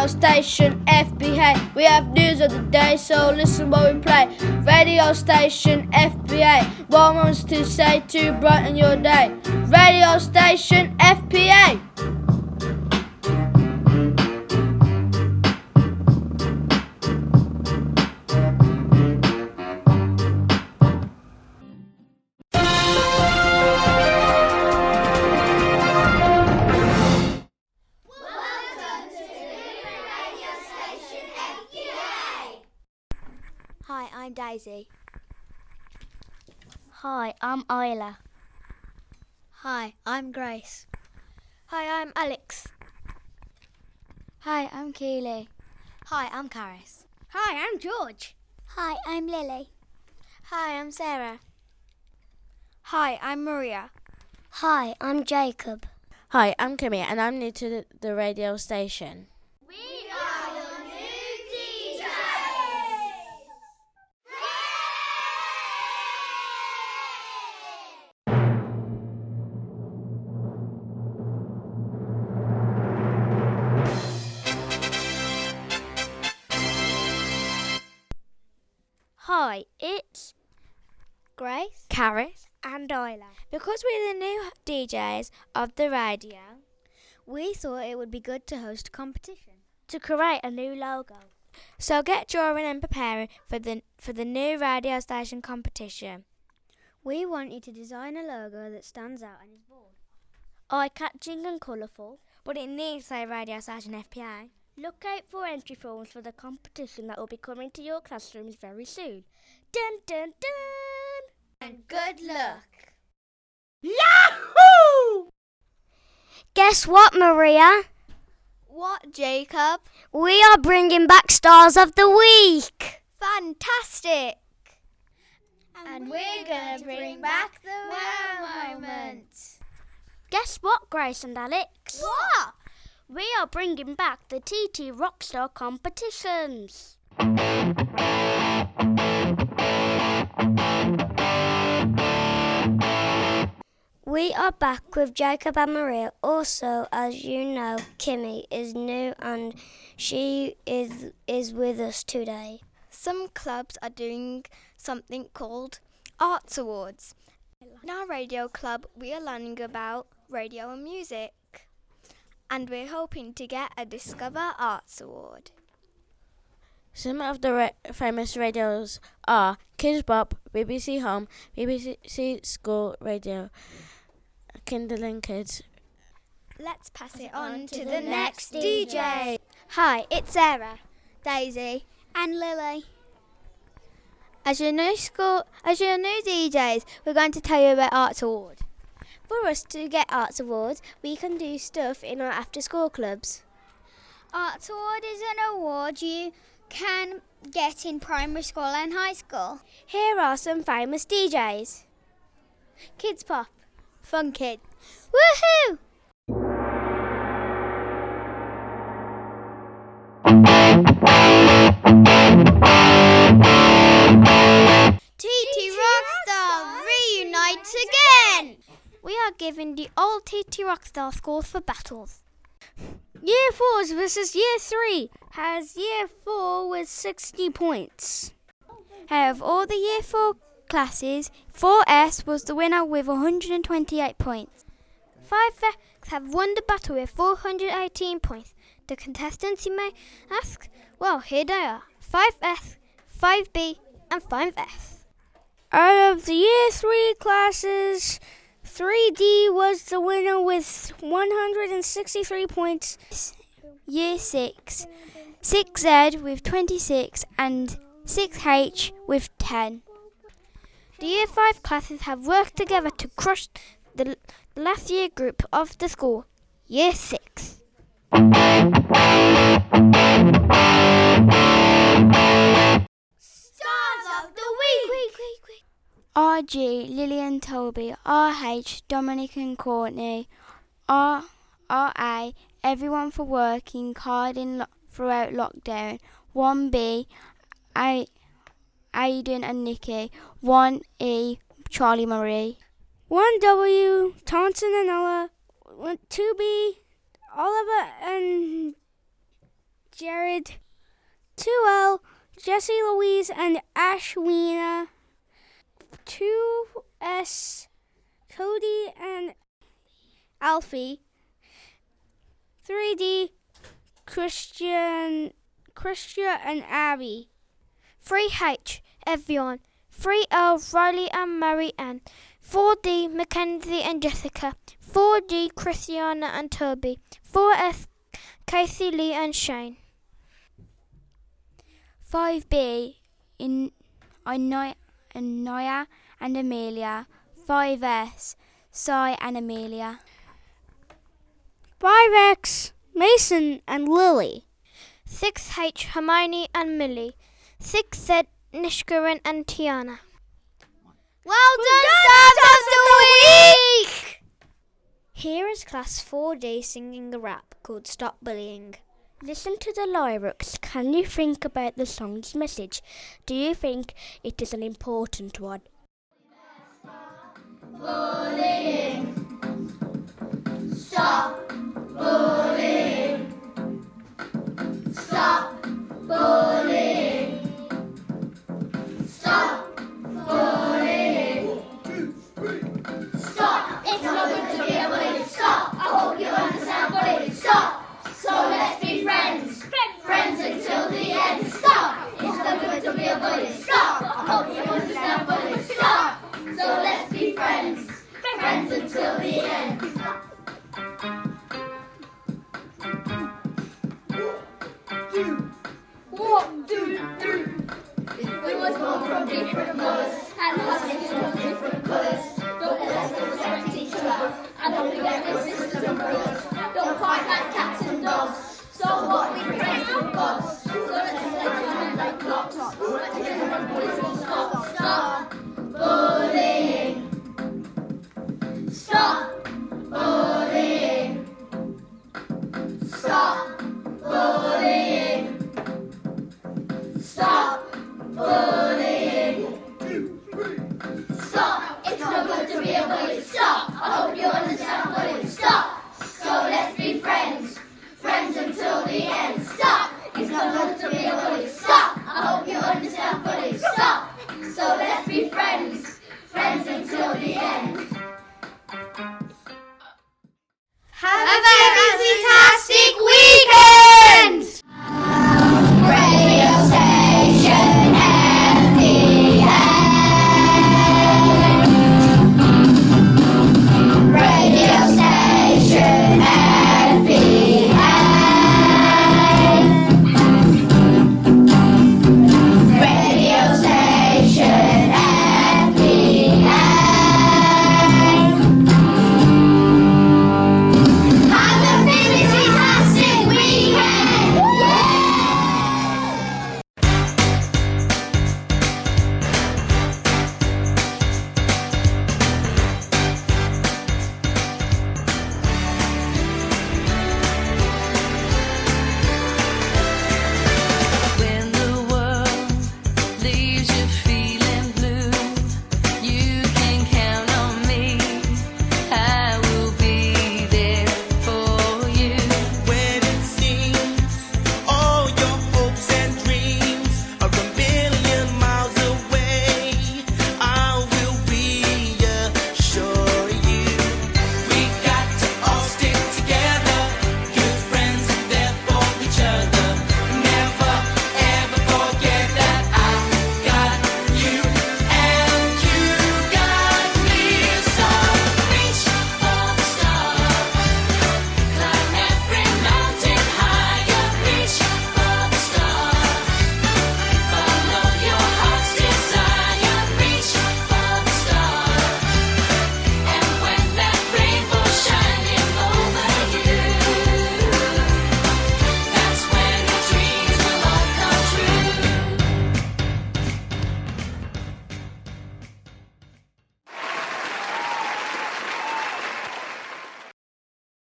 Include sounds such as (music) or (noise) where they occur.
Radio station FPA. We have news of the day, so listen while we play. Radio station FPA. What wants to say to brighten your day? Radio station FPA. I'm Daisy. Hi, I'm Isla. Hi, I'm Grace. Hi, I'm Alex. Hi, I'm Keely. Hi, I'm Caris. Hi, I'm George. Hi, I'm Lily. Hi, I'm Sarah. Hi, I'm Maria. Hi, I'm Jacob. Hi, I'm Kimmy, and I'm new to the, the radio station. It's Grace, Caris, and Isla. because we're the new DJs of the radio, We thought it would be good to host a competition. to create a new logo. So get drawing and preparing for the for the new radio station competition. We want you to design a logo that stands out and is bold. Eye-catching and colourful. But it needs to say radio station FPA. Look out for entry forms for the competition that will be coming to your classrooms very soon. Dun dun dun! And good luck. Yahoo! Guess what, Maria? What, Jacob? We are bringing back Stars of the Week! Fantastic! And we're gonna bring back the wow moment. Guess what, Grace and Alex? What? We are bringing back the TT Rockstar competitions. We are back with Jacob and Maria. Also, as you know, Kimmy is new and she is is with us today. Some clubs are doing something called Arts Awards. In our radio club, we are learning about radio and music. And we're hoping to get a Discover Arts Award. Some of the ra- famous radios are Kidz Bop, BBC Home, BBC School Radio, Kindling Kids. Let's pass it on to the next DJ. Hi, it's Sarah. Daisy. And Lily. As your new school, as your new DJs, we're going to tell you about Arts Award. For us to get Arts Awards, we can do stuff in our after school clubs. Arts Award is an award you can get in primary school and high school. Here are some famous DJs Kids Pop, Fun Kid. Woohoo! We are giving the old TT Rockstar scores for battles. (laughs) Year 4s versus Year 3 has Year 4 with 60 points. Out of all the Year 4 classes, 4S was the winner with 128 points. 5X have won the battle with 418 points. The contestants you may ask, well, here they are 5S, 5B, and 5F. Out of the Year 3 classes, 3D was the winner with 163 points. Year 6, 6Z with 26, and 6H with 10. The Year 5 classes have worked together to crush the last year group of the school, Year 6. RG, Lillian Toby, RH, Dominic and Courtney, R, RA, everyone for working hard in lo- throughout lockdown. 1B, A, Aiden and Nikki. 1E, Charlie Marie. 1W, Taunton and Ella. 2B, Oliver and Jared, 2L, Jesse Louise, and Ashwina, 2S, Cody and Alfie, 3D, Christian, Christian and Abby. 3H, everyone. 3L, Riley and Mary Ann. 4D, Mackenzie and Jessica. 4G, Christiana and Toby. 4S, Casey, Lee and Shane. 5B, in Inoya and Noah and Amelia. 5S, Cy and Amelia. 5X, Mason and Lily. 6H, Hermione and Millie. 6Z, Nishkaran and Tiana. Well done, Stars of the Week! Here is Class 4D singing a rap called Stop Bullying. Listen to the lyrics. Can you think about the song's message? Do you think it is an important one? Bullying. Stop and until the end.